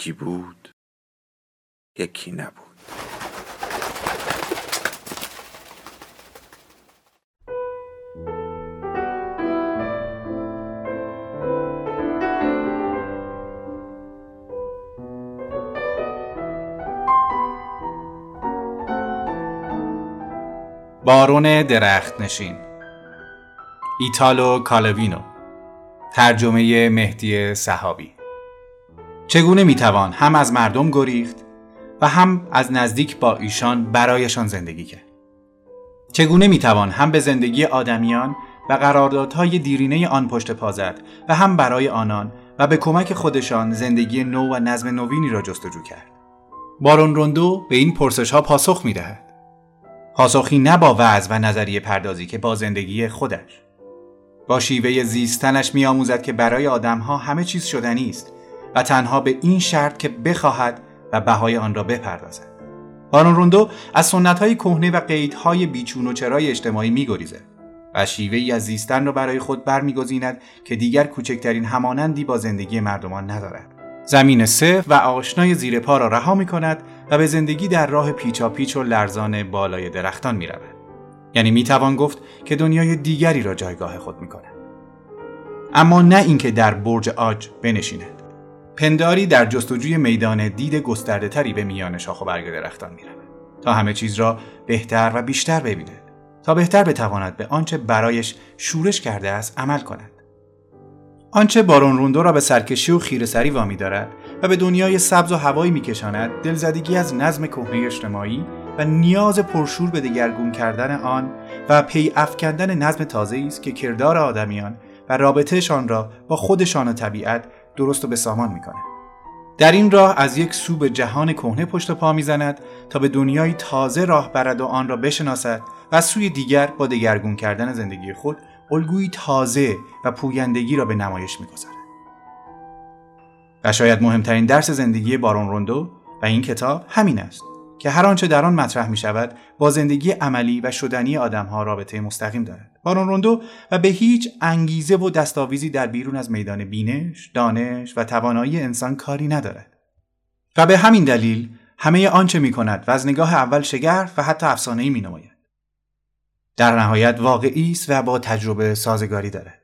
یکی بود یکی نبود. بارون درخت نشین. ایتالو کالوینو. ترجمه مهدی صحابی. چگونه می‌توان هم از مردم گریخت و هم از نزدیک با ایشان برایشان زندگی کرد؟ چگونه می‌توان هم به زندگی آدمیان و قراردادهای دیرینه آن پشت پا زد و هم برای آنان و به کمک خودشان زندگی نو و نظم نوینی را جستجو کرد؟ بارون روندو به این پرسش ها پاسخ می دهد. پاسخی نه با وضع و نظریه پردازی که با زندگی خودش. با شیوه زیستنش می آموزد که برای آدمها همه چیز شدنی است و تنها به این شرط که بخواهد و بهای آن را بپردازد بارون روندو از سنت های کهنه و قیدهای بیچون و چرای اجتماعی میگریزد و شیوه ای از زیستن را برای خود برمیگزیند که دیگر کوچکترین همانندی با زندگی مردمان ندارد زمین صف و آشنای زیر پا را رها می کند و به زندگی در راه پیچ و لرزان بالای درختان می رود. یعنی می توان گفت که دنیای دیگری را جایگاه خود می کند. اما نه اینکه در برج آج بنشیند. پنداری در جستجوی میدان دید گسترده تری به میان شاخ و برگ درختان می تا همه چیز را بهتر و بیشتر ببیند تا بهتر بتواند به آنچه برایش شورش کرده است عمل کند. آنچه بارون روندو را به سرکشی و خیرسری وامی دارد و به دنیای سبز و هوایی میکشاند دلزدگی از نظم کهنه اجتماعی و نیاز پرشور به دگرگون کردن آن و پی افکندن نظم تازه است که کردار آدمیان و رابطهشان را با خودشان و طبیعت درست و به سامان می‌کنه در این راه از یک سو به جهان کهنه پشت پا می‌زند تا به دنیای تازه راه برد و آن را بشناسد و از سوی دیگر با دگرگون کردن زندگی خود الگویی تازه و پویندگی را به نمایش می‌گذارد و شاید مهمترین درس زندگی بارون روندو و این کتاب همین است که هر آنچه در آن مطرح می شود با زندگی عملی و شدنی آدمها رابطه مستقیم دارد. بارون روندو و به هیچ انگیزه و دستاویزی در بیرون از میدان بینش، دانش و توانایی انسان کاری ندارد. و به همین دلیل همه آنچه می کند و از نگاه اول شگرف و حتی افسانه‌ای می نماید. در نهایت واقعی است و با تجربه سازگاری دارد.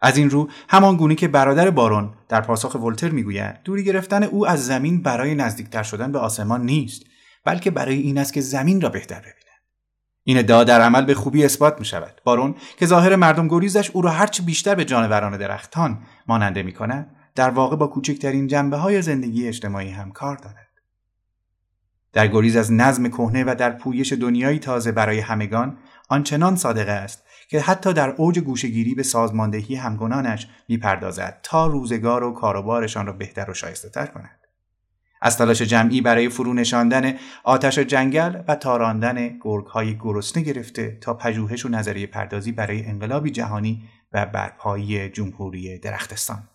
از این رو همان گونه که برادر بارون در پاسخ ولتر می‌گوید دوری گرفتن او از زمین برای نزدیکتر شدن به آسمان نیست بلکه برای این است که زمین را بهتر ببیند این ادعا در عمل به خوبی اثبات می شود بارون که ظاهر مردم گریزش او را هرچه بیشتر به جانوران درختان ماننده می کند در واقع با کوچکترین جنبه های زندگی اجتماعی هم کار دارد. در گریز از نظم کهنه و در پویش دنیایی تازه برای همگان آنچنان صادقه است که حتی در اوج گوشگیری به سازماندهی همگنانش می‌پردازد تا روزگار و کاروبارشان را بهتر و شایسته تر کند. از تلاش جمعی برای فرو نشاندن آتش جنگل و تاراندن های گرسنه گرفته تا پژوهش و نظریه پردازی برای انقلابی جهانی و برپایی جمهوری درختستان.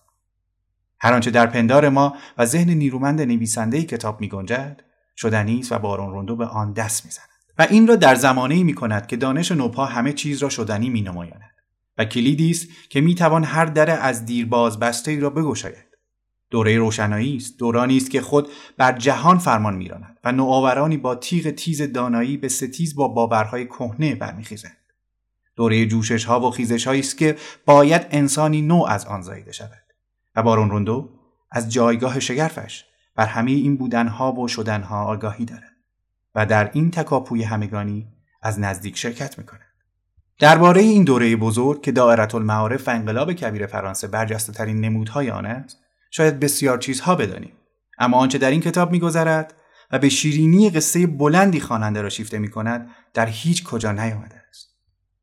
هر آنچه در پندار ما و ذهن نیرومند نویسنده کتاب می گنجد شدنی و بارون روندو به آن دست می‌زند و این را در زمانه می کند که دانش نوپا همه چیز را شدنی می نمایاند و کلیدی است که می توان هر در از دیرباز بسته ای را بگشاید. دوره روشنایی است. دورانی است که خود بر جهان فرمان میراند و نوآورانی با تیغ تیز دانایی به ستیز با باورهای کهنه برمیخیزند. دوره جوشش ها و خیزش است که باید انسانی نو از آن زایده شود. و بارون روندو از جایگاه شگرفش بر همه این بودنها و شدنها آگاهی دارد و در این تکاپوی همگانی از نزدیک شرکت می‌کند. درباره این دوره بزرگ که دائرت المعارف و انقلاب کبیر فرانسه برجسته ترین نمودهای آن است شاید بسیار چیزها بدانیم. اما آنچه در این کتاب میگذرد و به شیرینی قصه بلندی خواننده را شیفته می کند در هیچ کجا نیامده است.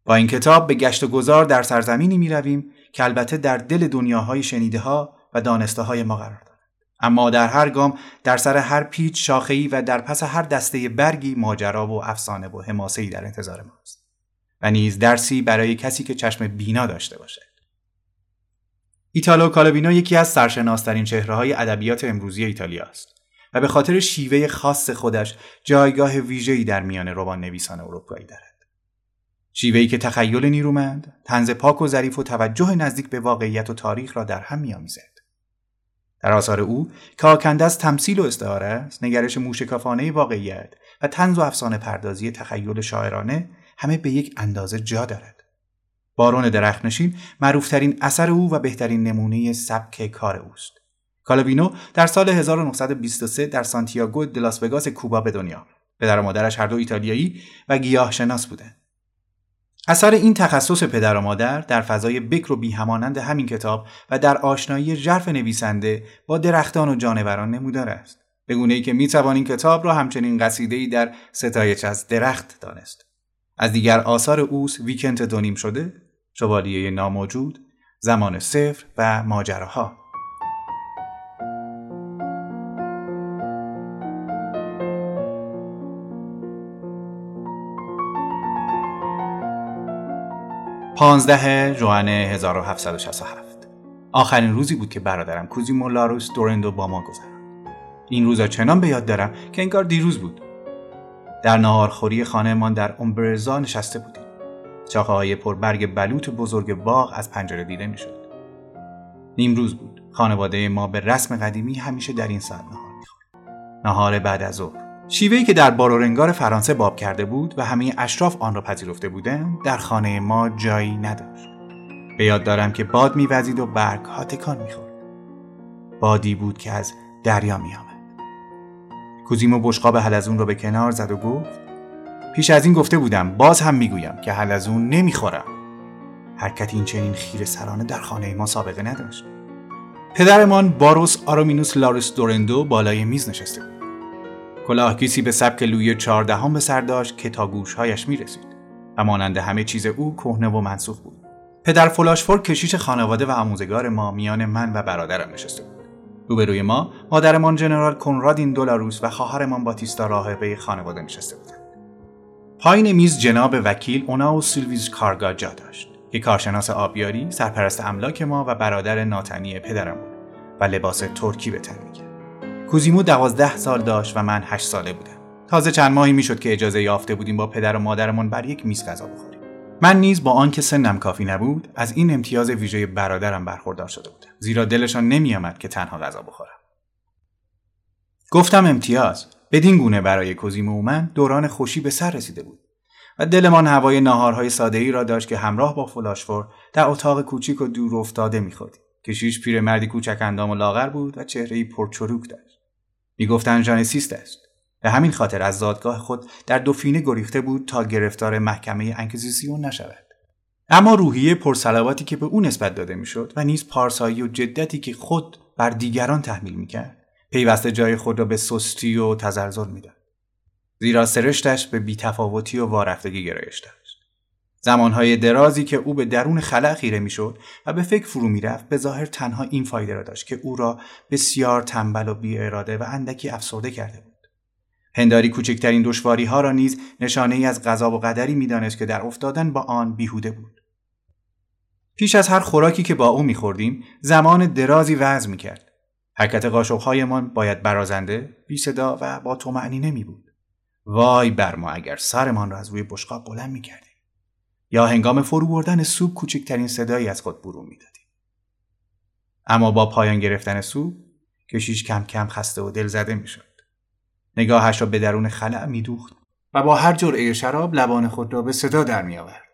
با این کتاب به گشت و گذار در سرزمینی می رویم که البته در دل دنیاهای شنیده ها و دانسته های ما قرار دارد. اما در هر گام در سر هر پیچ شاخه‌ای و در پس هر دسته برگی ماجرا و افسانه و حماسه‌ای در انتظار ماست. و نیز درسی برای کسی که چشم بینا داشته باشد. ایتالو کالوینو یکی از سرشناسترین چهره های ادبیات امروزی ایتالیا است و به خاطر شیوه خاص خودش جایگاه ویژه‌ای در میان رمان نویسان اروپایی دارد. شیوهی که تخیل نیرومند، تنز پاک و ظریف و توجه نزدیک به واقعیت و تاریخ را در هم میآمیزد. در آثار او که از تمثیل و استعاره است، نگرش موشکافانه واقعیت و تنز و افسانه پردازی تخیل شاعرانه همه به یک اندازه جا دارد. بارون درختنشین معروفترین اثر او و بهترین نمونه سبک کار اوست. کالوینو در سال 1923 در سانتیاگو دلاس وگاس کوبا به دنیا پدر و مادرش هر دو ایتالیایی و گیاه شناس بودند. اثر این تخصص پدر و مادر در فضای بکر و بیهمانند همین کتاب و در آشنایی ژرف نویسنده با درختان و جانوران نمودار است. به گونه ای که می توان این کتاب را همچنین قصیده در ستایش از درخت دانست. از دیگر آثار اوس ویکنت دونیم شده، شوالیه ناموجود، زمان صفر و ماجراها. پانزده جوان 1767 آخرین روزی بود که برادرم کوزیمو لاروس دورندو با ما گذراند. این روزا چنان به یاد دارم که انگار دیروز بود. در نهارخوری خانهمان در امبرزا نشسته بودیم. چاقه های پربرگ بلوط بزرگ باغ از پنجره دیده می‌شد. نیم روز بود. خانواده ما به رسم قدیمی همیشه در این ساعت نهار می‌خورد. نهار بعد از ظهر. شیوهی که در بارورنگار فرانسه باب کرده بود و همه اشراف آن را پذیرفته بودند در خانه ما جایی نداشت. به یاد دارم که باد میوزید و برگ ها تکان می‌خورد. بادی بود که از دریا میآمد. کوزیمو بشقاب حلزون را به کنار زد و گفت پیش از این گفته بودم باز هم می‌گویم که حلزون نمی‌خورم حرکت این چنین خیره سرانه در خانه ما سابقه نداشت پدرمان بارون آرمینیوس لارس دورندو بالای میز نشسته بود کلاهگیسی به سبک لوی چهاردهم به سر داشت که تا گوشهایش می رسید و مانند همه چیز او کهنه و منسوخ بود. پدر فلاشفور کشیش خانواده و آموزگار ما میان من و برادرم نشسته بود. روبروی ما مادرمان جنرال کنرادین دولاروس و خواهرمان باتیستا راهبه خانواده نشسته بودند. پایین میز جناب وکیل اونا و سیلویز کارگا جا داشت که کارشناس آبیاری سرپرست املاک ما و برادر ناتنی پدرم بود و لباس ترکی به تن می‌کرد. کوزیمو دوازده سال داشت و من هشت ساله بودم. تازه چند ماهی می‌شد که اجازه یافته بودیم با پدر و مادرمان بر یک میز غذا بخوریم. من نیز با آنکه سنم کافی نبود از این امتیاز ویژه برادرم برخوردار شده بودم زیرا دلشان نمیآمد که تنها غذا بخورم گفتم امتیاز بدین گونه برای کوزیمو من دوران خوشی به سر رسیده بود و دلمان هوای ناهارهای ساده ای را داشت که همراه با فلاشفور در اتاق کوچیک و دور افتاده میخوردیم. کشیش پیرمردی کوچک اندام و لاغر بود و چهرهای پرچروک داشت. می‌گفتند ژانسنیست است. به همین خاطر از زادگاه خود در دوفینه گریخته بود تا گرفتار محکمه انکیزیسیون نشود. اما روحیه پرصلابتی که به او نسبت داده می‌شد و نیز پارسایی و جدیتی که خود بر دیگران تحمیل می‌کرد پیوسته جای خود را به سستی و تزلزل می‌داد. زیرا سرشتش به بیتفاوتی و وارفتگی گرایش داشت. زمانهای درازی که او به درون خلع خیره می‌شد و به فکر فرو می‌رفت به ظاهر تنها این فایده را داشت که او را بسیار تنبل و بی اراده و اندکی افسرده کرده بود. هنداری کوچکترین دشواری ها را نیز نشانه ای از غذا و قدری می‌دانست که در افتادن با آن بیهوده بود. پیش از هر خوراکی که با او میخوردیم زمان درازی وضع می‌کرد. حرکت قاشقهایمان باید برازنده بی صدا و با طمأنینه می بود. وای بر ما اگر سرمان را از روی بشقاب بلند می‌کردیم یا هنگام فرو بردن سوپ کوچکترین صدایی از خود برون می‌دادیم اما با پایان گرفتن سوپ کشیش کم کم خسته و دل زده می‌شد نگاهش را به درون خلع میدوخت و با هر جرعه شراب لبان خود را به صدا در میآورد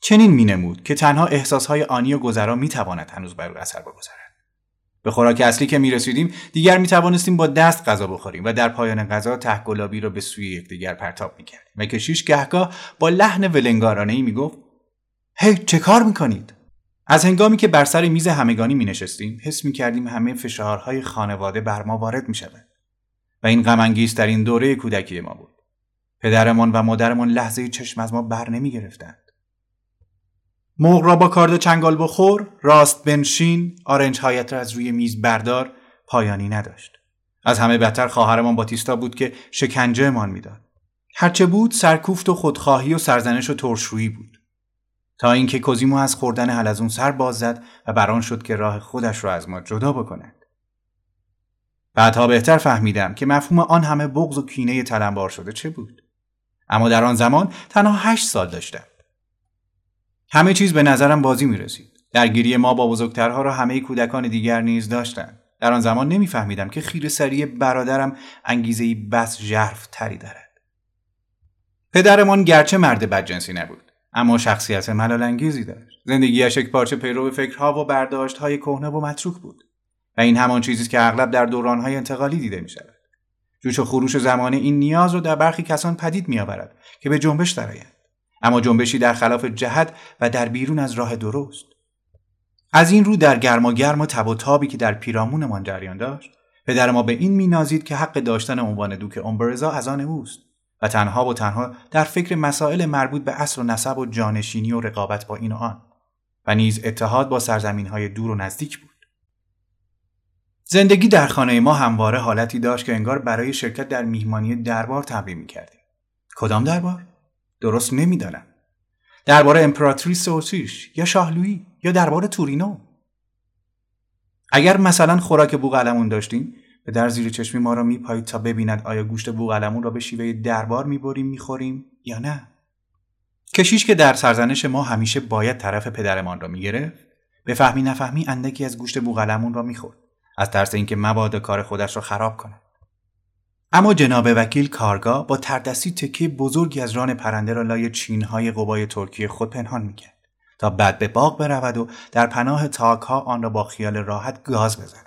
چنین مینمود که تنها احساسهای آنی و گذرا می‌تواند هنوز بر او اثر بگذارد. به خوراک اصلی که می رسیدیم دیگر می توانستیم با دست غذا بخوریم و در پایان غذا ته گلابی را به سوی یکدیگر پرتاب می کردیم و کشیش گهگاه با لحن ولنگارانه ای می گفت هی چه کار می کنید؟ از هنگامی که بر سر میز همگانی می نشستیم حس می کردیم همه فشارهای خانواده بر ما وارد می شود و این غم این دوره کودکی ما بود. پدرمان و مادرمان لحظه چشم از ما بر نمی گرفتند. مرغ را با کارد چنگال بخور راست بنشین آرنج هایت را از روی میز بردار پایانی نداشت. از همه بدتر خواهرمان باتیستا بود که شکنجه مان می‌داد. هرچه بود سرکوفت و خودخواهی و سرزنش و ترشرویی بود. تا اینکه کوزیمو از خوردن حلزون سر باز زد و بران شد که راه خودش را از ما جدا بکند. بعدها بهتر فهمیدم که مفهوم آن همه بغض و کینه تلمبار شده چه بود. اما در آن زمان تنها هشت سال داشتم. همه چیز به نظرم بازی می رسید. درگیری ما با بزرگترها را همه کودکان دیگر نیز داشتند. در آن زمان نمیفهمیدم که خیر سری برادرم انگیزه بس ژرف تری دارد. پدرمان گرچه مرد بدجنسی نبود اما شخصیت ملال انگیزی داشت. زندگیش یک پارچه پیرو فکرها و برداشتهای کهنه و متروک بود. و این همان چیزی که اغلب در دورانهای انتقالی دیده می شود. جوش و خروش زمانه این نیاز رو در برخی کسان پدید می آورد که به جنبش درآیند. اما جنبشی در خلاف جهت و در بیرون از راه درست. از این رو در گرما گرم و تب و تابی که در پیرامونمان جریان داشت پدر ما به این مینازید که حق داشتن عنوان دوک امبرزا از آن اوست و تنها و تنها در فکر مسائل مربوط به اصل و نسب و جانشینی و رقابت با این و آن و نیز اتحاد با سرزمین های دور و نزدیک بود. زندگی در خانه ما همواره حالتی داشت که انگار برای شرکت در میهمانی دربار تمرین می‌کردیم. کدام دربار؟ درست نمی‌دانم. درباره امپراتریس اتریش یا شاهلویی یا درباره تورینو. اگر مثلا خوراک بوغلمون داشتیم به در زیر چشمی ما را میپایید تا ببیند آیا گوشت بوغلمون را به شیوه دربار می‌بریم می‌خوریم یا نه. کشیش که در سرزنش ما همیشه باید طرف پدرمان را می‌گرفت فهمی نفهمی اندکی از گوشت بوغلمون را می‌خورد. از ترس اینکه مبادا کار خودش را خراب کند. اما جناب وکیل کارگاه با تردستی تکه بزرگی از ران پرنده را لای چینهای قبای ترکیه خود پنهان می‌کرد تا بعد به باغ برود و در پناه تاکها آن را با خیال راحت گاز بزند.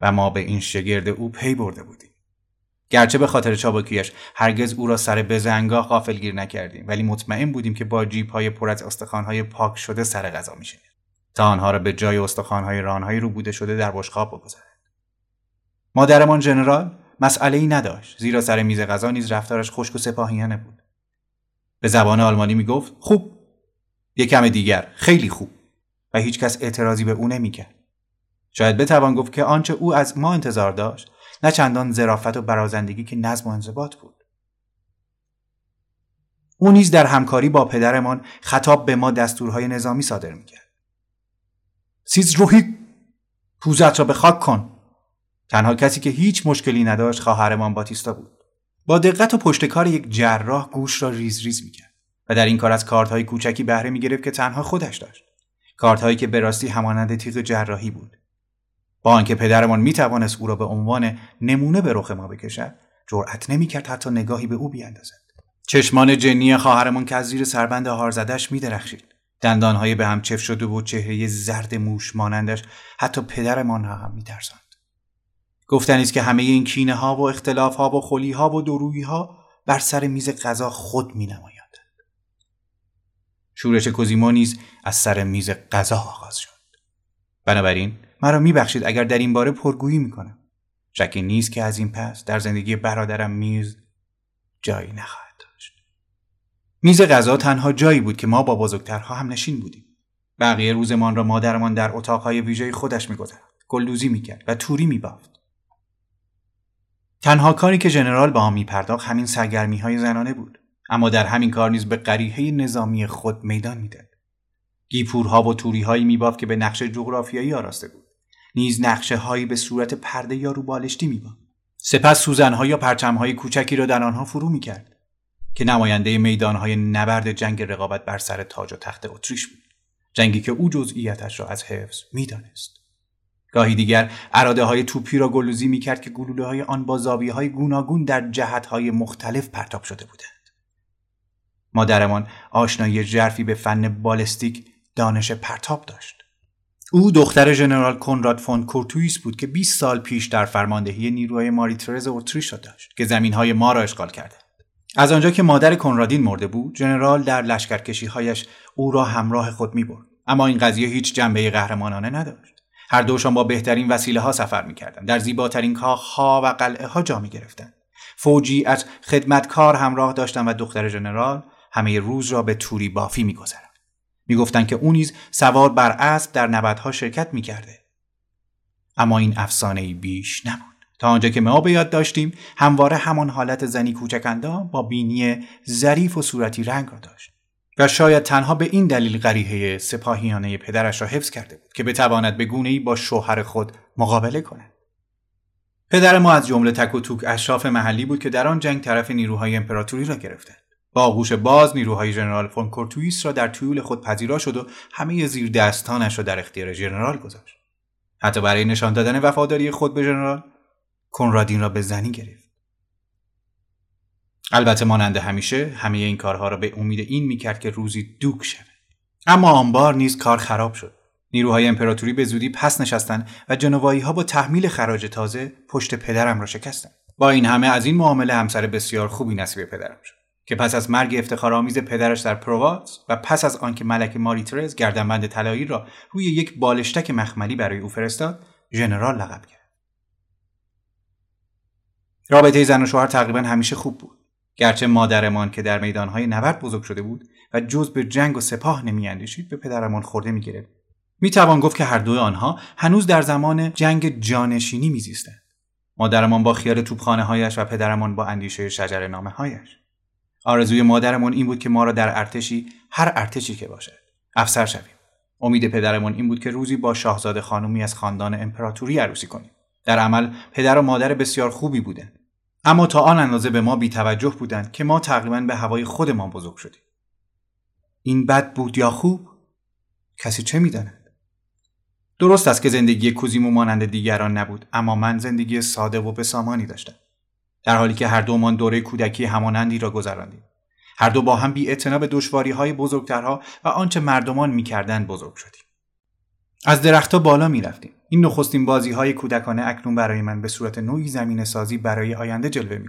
و ما به این شگرد او پی برده بودیم. گرچه به خاطر چابکیش هرگز او را سر بزنگاه غافلگیر نکردیم ولی مطمئن بودیم که با جیب های پر از استخوانهای پاک شده سر غذا میشینیم تا آنها را به جای استخوانهای رانهای رو بوده شده در بشقاب بگذارد مادرمان ژنرال مسئله ای نداشت زیرا سر میز غذا نیز رفتارش خشک و سپاهیانه بود. به زبان آلمانی می‌گفت خوب یک کم دیگر خیلی خوب. و هیچکس اعتراضی به او نمی‌کرد. شاید بتوان گفت که آنچه او از ما انتظار داشت نه چندان ظرافت و برازندگی که نظم و انضباط بود. او نیز در همکاری با پدرمان خطاب به ما دستورهای نظامی صادر می‌کرد. Sitz ruhig پوزت را پاک کن. تنها کسی که هیچ مشکلی نداشت خواهرمان باتیستا بود. با دقت و پشتکار یک جراح گوشت را ریز ریز می‌کرد و در این کار از کارد های کوچکی بهره می‌گرفت که تنها خودش داشت. کارد هایی که به راستی همانند تیغ جراحی بود. با آنکه پدرمان می‌توانست او را به عنوان نمونه به رخ ما بکشد جرأت نمی‌کرد حتی نگاهی به او بیاندازد. چشمان جنی خواهرمان که از زیر سربند هار زدش میدرخشید. دندانهای به هم چف شده و چهره زرد موش مانندش حتی پدرمان را هم میترساند. گفتنی است که همه این کینه ها و اختلاف ها و خلی ها و درویی ها بر سر میز غذا خود می نماید. شورش کوزیمو نیز از سر میز غذا آغاز شد. بنابراین مرا میبخشید اگر در این باره پرگویی می‌کنم. شکی نیست که از این پس در زندگی برادرم میز جایی نخواهد داشت. میز غذا تنها جایی بود که ما با بزرگترها هم نشین بودیم. بقیه روزمان را مادرمان در اتاقهای ویژه خودش میگذرد. گلدوزی می‌کرد و توری میبافت. تنها کاری که ژنرال با آن میپرداخت همین سرگرمی های زنانه بود. اما در همین کار نیز به قریحه نظامی خود میدان می‌داد. گیپورها و توریهایی میبافت که به نقشه جغرافیایی آراسته بود. نیز نقشه هایی به صورت پرده یا رو بالشتی میبافت. سپس سوزنها یا پرچمهای کوچکی را در آنها فرو می‌کرد که نماینده میدانهای نبرد جنگ رقابت بر سر تاج و تخت اتریش بود. جنگی که او جزئیاتش را از حفظ می‌دانست. گاهی دیگر اراده های توپی را گلوزی می کرد که گلوله های آن با زاویه های گوناگون در جهت های مختلف پرتاب شده بودند. مادرمان آشنایی جرفی به فن بالستیک دانش پرتاب داشت. او دختر ژنرال کنراد فون کورتویس بود که 20 سال پیش در فرماندهی نیروهای ماری ترز اتریش داشت که زمین های ما را اشغال کرده. از آنجا که مادر کنرادین مرده بود، ژنرال در لشکرکشیهایش او را همراه خود می برد. اما این قضیه هیچ جنبه قهرمانانه نداشت. هر دوشان با بهترین وسیله ها سفر می‌کردند. در زیباترین ها و قلعه ها جا می گرفتند فوجی از خدمتکار همراه داشتند و دختر ژنرال همه روز را به توری بافی میگذراند. می‌گفتند که او نیز سوار بر اسب در نبردها شرکت می‌کرده. اما این افسانه بیش نبود تا آنجا که ما به یاد داشتیم همواره همان حالت زنی کوچکندام با بینی ظریف و صورتی رنگ را داشت. و شاید تنها به این دلیل غریحه سپاهیانه پدرش را حفظ کرده بود که بتواند به ای با شوهر خود مقابله کند. پدر ما از جمله تک و توک اشراف محلی بود که در آن جنگ طرف نیروهای امپراتوری را گرفتند با آغوش باز نیروهای ژنرال فون کورتویس را در طیول خود پذیرا شد و همه زیر دستانش را در اختیار ژنرال گذاشت. حتی برای نشان دادن وفاداری خود به ژنرال کنرادین را به زنی گرفت. البته مانند همیشه همه این کارها را به امید این می‌کرد که روزی دوک شود. اما آنبار نیز کار خراب شد. نیروهای امپراتوری به زودی پس نشستند و جنوایی ها با تحمیل خراج تازه پشت پدرم را شکستند. با این همه از این معامله همسر بسیار خوبی نصیب پدرم شد که پس از مرگ افتخارآمیز پدرش در پروواز و پس از آنکه ملک ماریترز گردنبند طلایی را روی یک بالشتک مخملی برای او فرستاد ژنرال لقب کرد. رابطه زن و شوهر تقریبا همیشه خوب بود. گرچه مادرمان که در میدانهای نبرد بزرگ شده بود و جز به جنگ و سپاه نمیاندیشید به پدرمان خورده می‌گرفت می‌توان گفت که هر دو آنها هنوز در زمان جنگ جانشینی میزیستند. مادرمان با خیال توپخانه هایش و پدرمان با اندیشه شجر نامه هایش آرزوی مادرمان این بود که ما را در ارتشی هر ارتشی که باشد افسر شویم. امید پدرمان این بود که روزی با شاهزاده خانومی از خاندان امپراتوری عروسی کنیم. در عمل پدر و مادر بسیار خوبی بودند. اما تا آن اندازه به ما بیتوجه بودند که ما تقریبا به هوای خودمان بزرگ شدیم. این بد بود یا خوب؟ کسی چه می‌داند؟ درست است که زندگی کوزیمو مانند دیگران نبود اما من زندگی ساده و بسامانی داشتم. در حالی که هر دومان دوره کودکی همانندی را گذراندیم. هر دو با هم بی به دشواری های بزرگترها و آنچه مردمان می‌کردند بزرگ شدیم. از درختها بالا می‌رفتیم این نخستین بازی های کودکانه اکنون برای من به صورت نوعی زمین سازی برای آینده جلوه می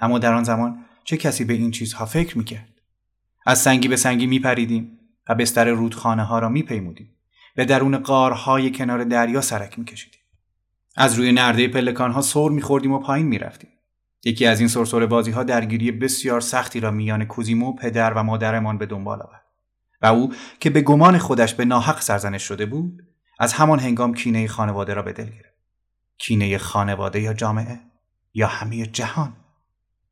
اما در آن زمان چه کسی به این چیزها فکر می کرد؟ از سنگی به سنگی می پریدیم و بستر رودخانه ها را می پیمودیم. به درون قارهای کنار دریا سرک می کشیدیم. از روی نرده پلکان ها سر می خوردیم و پایین می رفتیم. یکی از این سرسره بازی ها درگیری بسیار سختی را میان کوزیمو پدر و مادرمان به دنبال آورد و او که به گمان خودش به ناحق سرزنش شده بود از همان هنگام کینه خانواده را به دل گرفت. کینه خانواده یا جامعه یا همه جهان؟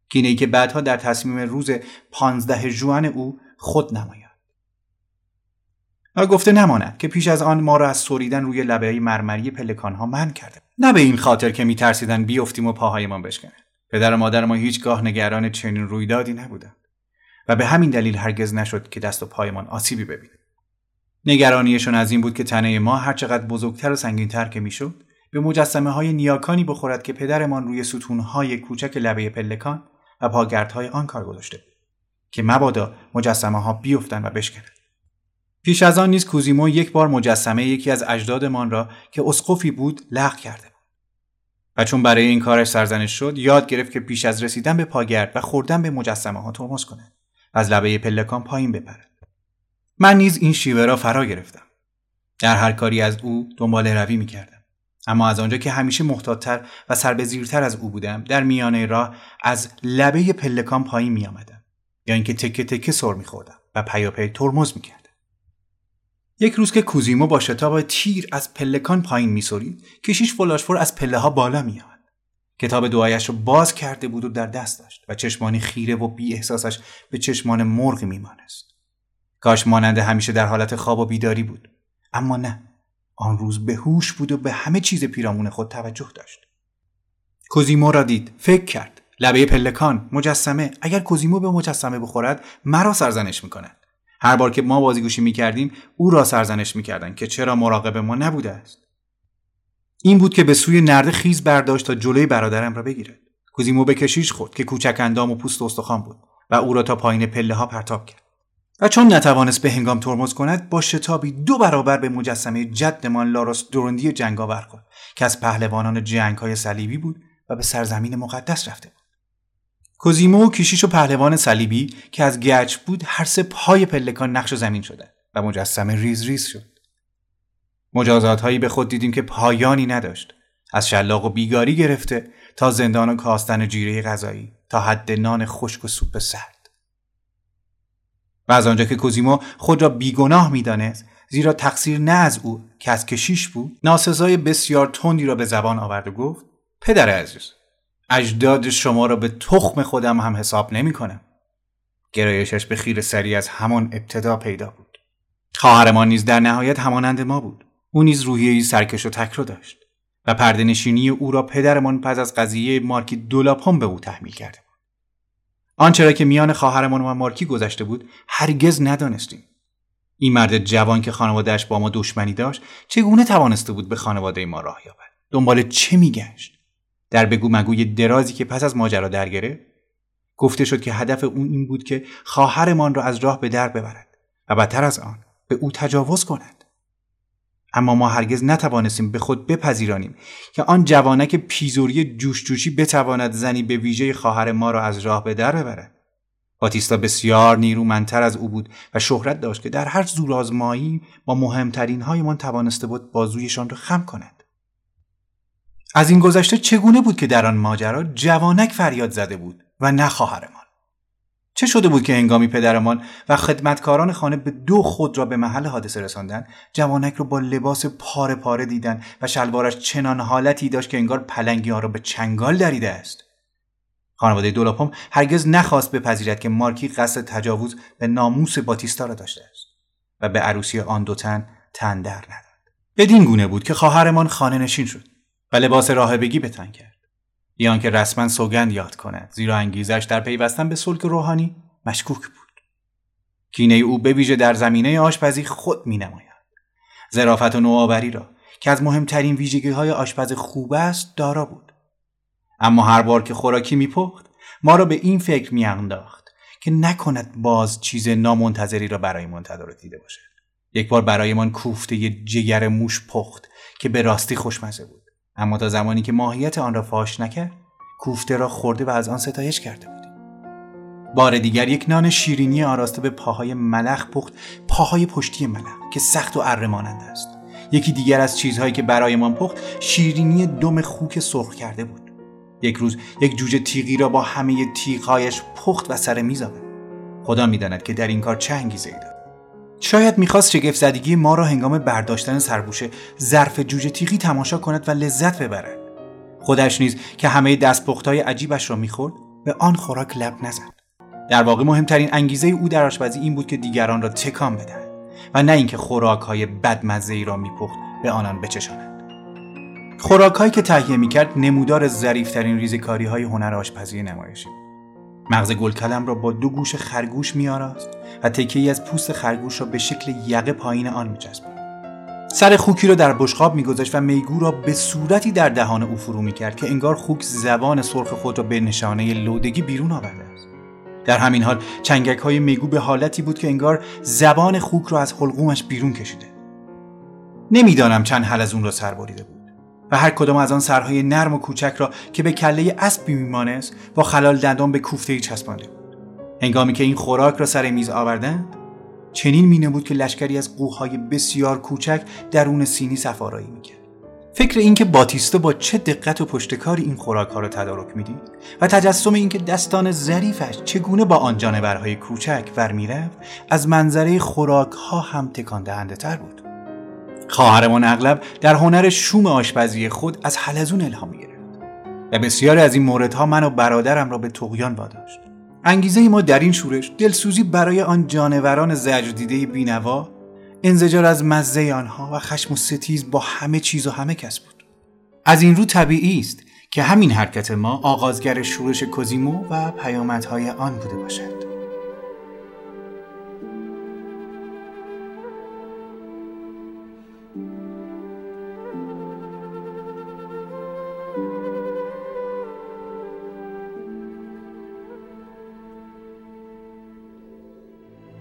کینه که بعدها در تصمیم روز پانزده جوان او خود نماید. و گفته نماند که پیش از آن ما را از سوریدن روی لبه مرمری پلکان ها من کرده نه به این خاطر که میترسیدن بیفتیم و پاهایمان بشکنه پدر و مادر ما هیچگاه نگران چنین رویدادی نبودند. و به همین دلیل هرگز نشد که دست و پایمان آسیبی ببینه. نگرانیشون از این بود که تنه ما هرچقدر بزرگتر و سنگینتر که می‌شد به مجسمه های نیاکانی بخورد که پدرمان روی های کوچک لبه پلکان و پاگردهای آن کار گذاشته بود که مبادا مجسمه ها بیفتند و بشکنند. پیش از آن نیز کوزیمو یک بار مجسمه یکی از اجدادمان را که اسقفی بود لغو کرده بود. و چون برای این کارش سرزنش شد یاد گرفت که پیش از رسیدن به پاگرد و خوردن به مجسمه ها ترمز کند. از لبه پلکان پایین بپرد من نیز این شیوه را فرا گرفتم در هر کاری از او دنبال روی می کردم. اما از آنجا که همیشه محتاطتر و سربزیرتر از او بودم در میانه راه از لبه پلکان پایین می آمدم یا اینکه تکه تکه سر می خوردم و پیاپی ترمز می کردم. یک روز که کوزیمو با شتاب تیر از پلکان پایین می سورید کشیش فلاشفور از پله ها بالا می. کتاب دعایش رو باز کرده بود و در دست داشت و چشمانی خیره و بی احساسش به چشمان مرغ می مانست. کاش مانند همیشه در حالت خواب و بیداری بود. اما نه آن روز به هوش بود و به همه چیز پیرامون خود توجه داشت. کوزیمو را دید فکر کرد. لبه پلکان مجسمه. اگر کوزیمو به مجسمه بخورد مرا سرزنش می‌کند. هر بار که ما بازیگوشی می‌کردیم او را سرزنش می‌کردند که چرا مراقب ما نبوده است. این بود که به سوی نرده خیز برداشت تا جلوی برادرم را بگیرد. کوزیمو به کشیش خورد که کوچک اندام و پوست استخوان بود و او را تا پایین پله ها پرتاب کرد. و چون نتوانست به هنگام ترمز کند با شتابی دو برابر به مجسمه جدمان لاروس دورندی جنگاور خورد که از پهلوانان جنگ های صلیبی بود و به سرزمین مقدس رفته بود. کوزیمو و کشیش و پهلوان صلیبی که از گچ بود هر سه پای پلکان نقش زمین شده و مجسمه ریز ریز شد. مجازات هایی به خود دیدیم که پایانی نداشت از شلاق و بیگاری گرفته تا زندان و کاستن جیره غذایی تا حد نان خشک و سوپ سرد و از آنجا که کوزیمو خود را بیگناه می‌دانست زیرا تقصیر نه از او که از کشیش بود ناسزای بسیار تندی را به زبان آورد و گفت پدر عزیز اجداد شما را به تخم خودم هم حساب نمی کنم. گرایشش به خیر سری از همان ابتدا پیدا بود. خواهرمان نیز در نهایت همانند ما بود. او نیز روحیه سرکش و تکرو داشت و پردنشینی او را پدرمان پس از قضیه مارکی دولاپام به او تحمیل کرده بود. آنچه را که میان خواهرمان و مارکی گذشته بود هرگز ندانستیم. این مرد جوان که خانوادهش با ما دشمنی داشت چگونه توانسته بود به خانواده ما راه یابد دنبال چه میگشت در بگو مگوی درازی که پس از ماجرا در گفته شد که هدف او این بود که خواهرمان را از راه به در ببرد و بدتر از آن به او تجاوز کند اما ما هرگز نتوانستیم به خود بپذیرانیم که آن جوانک پیزوری جوش جوشی بتواند زنی به ویژه خواهر ما را از راه به در ببرد. باتیستا بسیار نیرومندتر از او بود و شهرت داشت که در هر زورآزمایی با مهمترین هایمان توانسته بود بازویشان را خم کند. از این گذشته چگونه بود که در آن ماجرا جوانک فریاد زده بود و نه خواهرمان چه شده بود که هنگامی پدرمان و خدمتکاران خانه به دو خود را به محل حادثه رساندن جوانک را با لباس پاره پاره دیدن و شلوارش چنان حالتی داشت که انگار پلنگی ها را به چنگال دریده است. خانواده دولاپوم هرگز نخواست بپذیرد که مارکی قصد تجاوز به ناموس باتیستا را داشته است و به عروسی آن دو تن تن در نداد. بدین گونه بود که خواهرمان خانه نشین شد و لباس راهبگی به تن کرد. بیان که رسما سوگند یاد کند. زیرا انگیزش در پیوستن به سلک روحانی مشکوک بود. کینه او به ویژه در زمینه آشپزی خود می نماید. زرافت و نوآوری را که از مهمترین ویژگی های آشپز خوب است دارا بود. اما هر بار که خوراکی میپخت ما را به این فکر میانداخت که نکند باز چیز نامنتظری را برای تدارک دیده باشد. یک بار برایمان کوفته جگر موش پخت که به راستی خوشمزه بود. اما تا زمانی که ماهیت آن را فاش نکرد کوفته را خورده و از آن ستایش کرده بودیم بار دیگر یک نان شیرینی آراسته به پاهای ملخ پخت پاهای پشتی ملخ که سخت و اره مانند است. یکی دیگر از چیزهایی که برایمان پخت شیرینی دم خوک سرخ کرده بود. یک روز یک جوجه تیغی را با همه تیغهایش پخت و سر میز خدا می‌داند که در این کار چه انگیزه ای داد شاید می‌خواست شگفت زدگی ما را هنگام برداشتن سربوشه ظرف جوجه تیغی تماشا کند و لذت ببرد. خودش نیز که همه دستپختهای عجیبش را می‌خورد به آن خوراک لب نزد. در واقع مهمترین انگیزه او در آشپزی این بود که دیگران را تکان بدهد و نه اینکه خوراکهای بدمزه ای را میپخت به آنان بچشاند. خوراکهایی که تهیه می‌کرد نمودار ظریفترین ریزکاری های هنر آشپزی نمایشی مغز گلکلم را با دو گوش خرگوش میآراست و تکه از پوست خرگوش را به شکل یقه پایین آن میچسباند سر خوکی را در بشقاب میگذاشت و میگو را به صورتی در دهان او فرو می‌کرد که انگار خوک زبان سرخ خود را به نشانه لودگی بیرون آورده است. در همین حال چنگک های میگو به حالتی بود که انگار زبان خوک را از حلقومش بیرون کشیده نمی‌دانم چند اون را سر بریده بود. و هر کدام از آن سرهای نرم و کوچک را که به کله اسبی میمانست با خلال دندان به کوفته چسبانده. بود هنگامی که این خوراک را سر میز آوردند چنین مینه بود که لشکری از قوهای بسیار کوچک درون سینی سفارایی می‌کرد. فکر اینکه باتیستا با چه دقت و پشتکاری این خوراک ها را تدارک می‌دید و تجسم اینکه دستان ظریفش چگونه با آن جانورهای کوچک ور از منظره خوراک ها هم تکان دهنده تر بود. خواهرمان اغلب در هنر شوم آشپزی خود از حلزون الهام گرفت و بسیاری از این موردها من و برادرم را به تقیان واداشت. انگیزه ما در این شورش دلسوزی برای آن جانوران زجر دیده بینوا انزجار از مزه آنها و خشم و ستیز با همه چیز و همه کس بود. از این رو طبیعی است که همین حرکت ما آغازگر شورش کوزیمو و پیامدهای آن بوده باشد.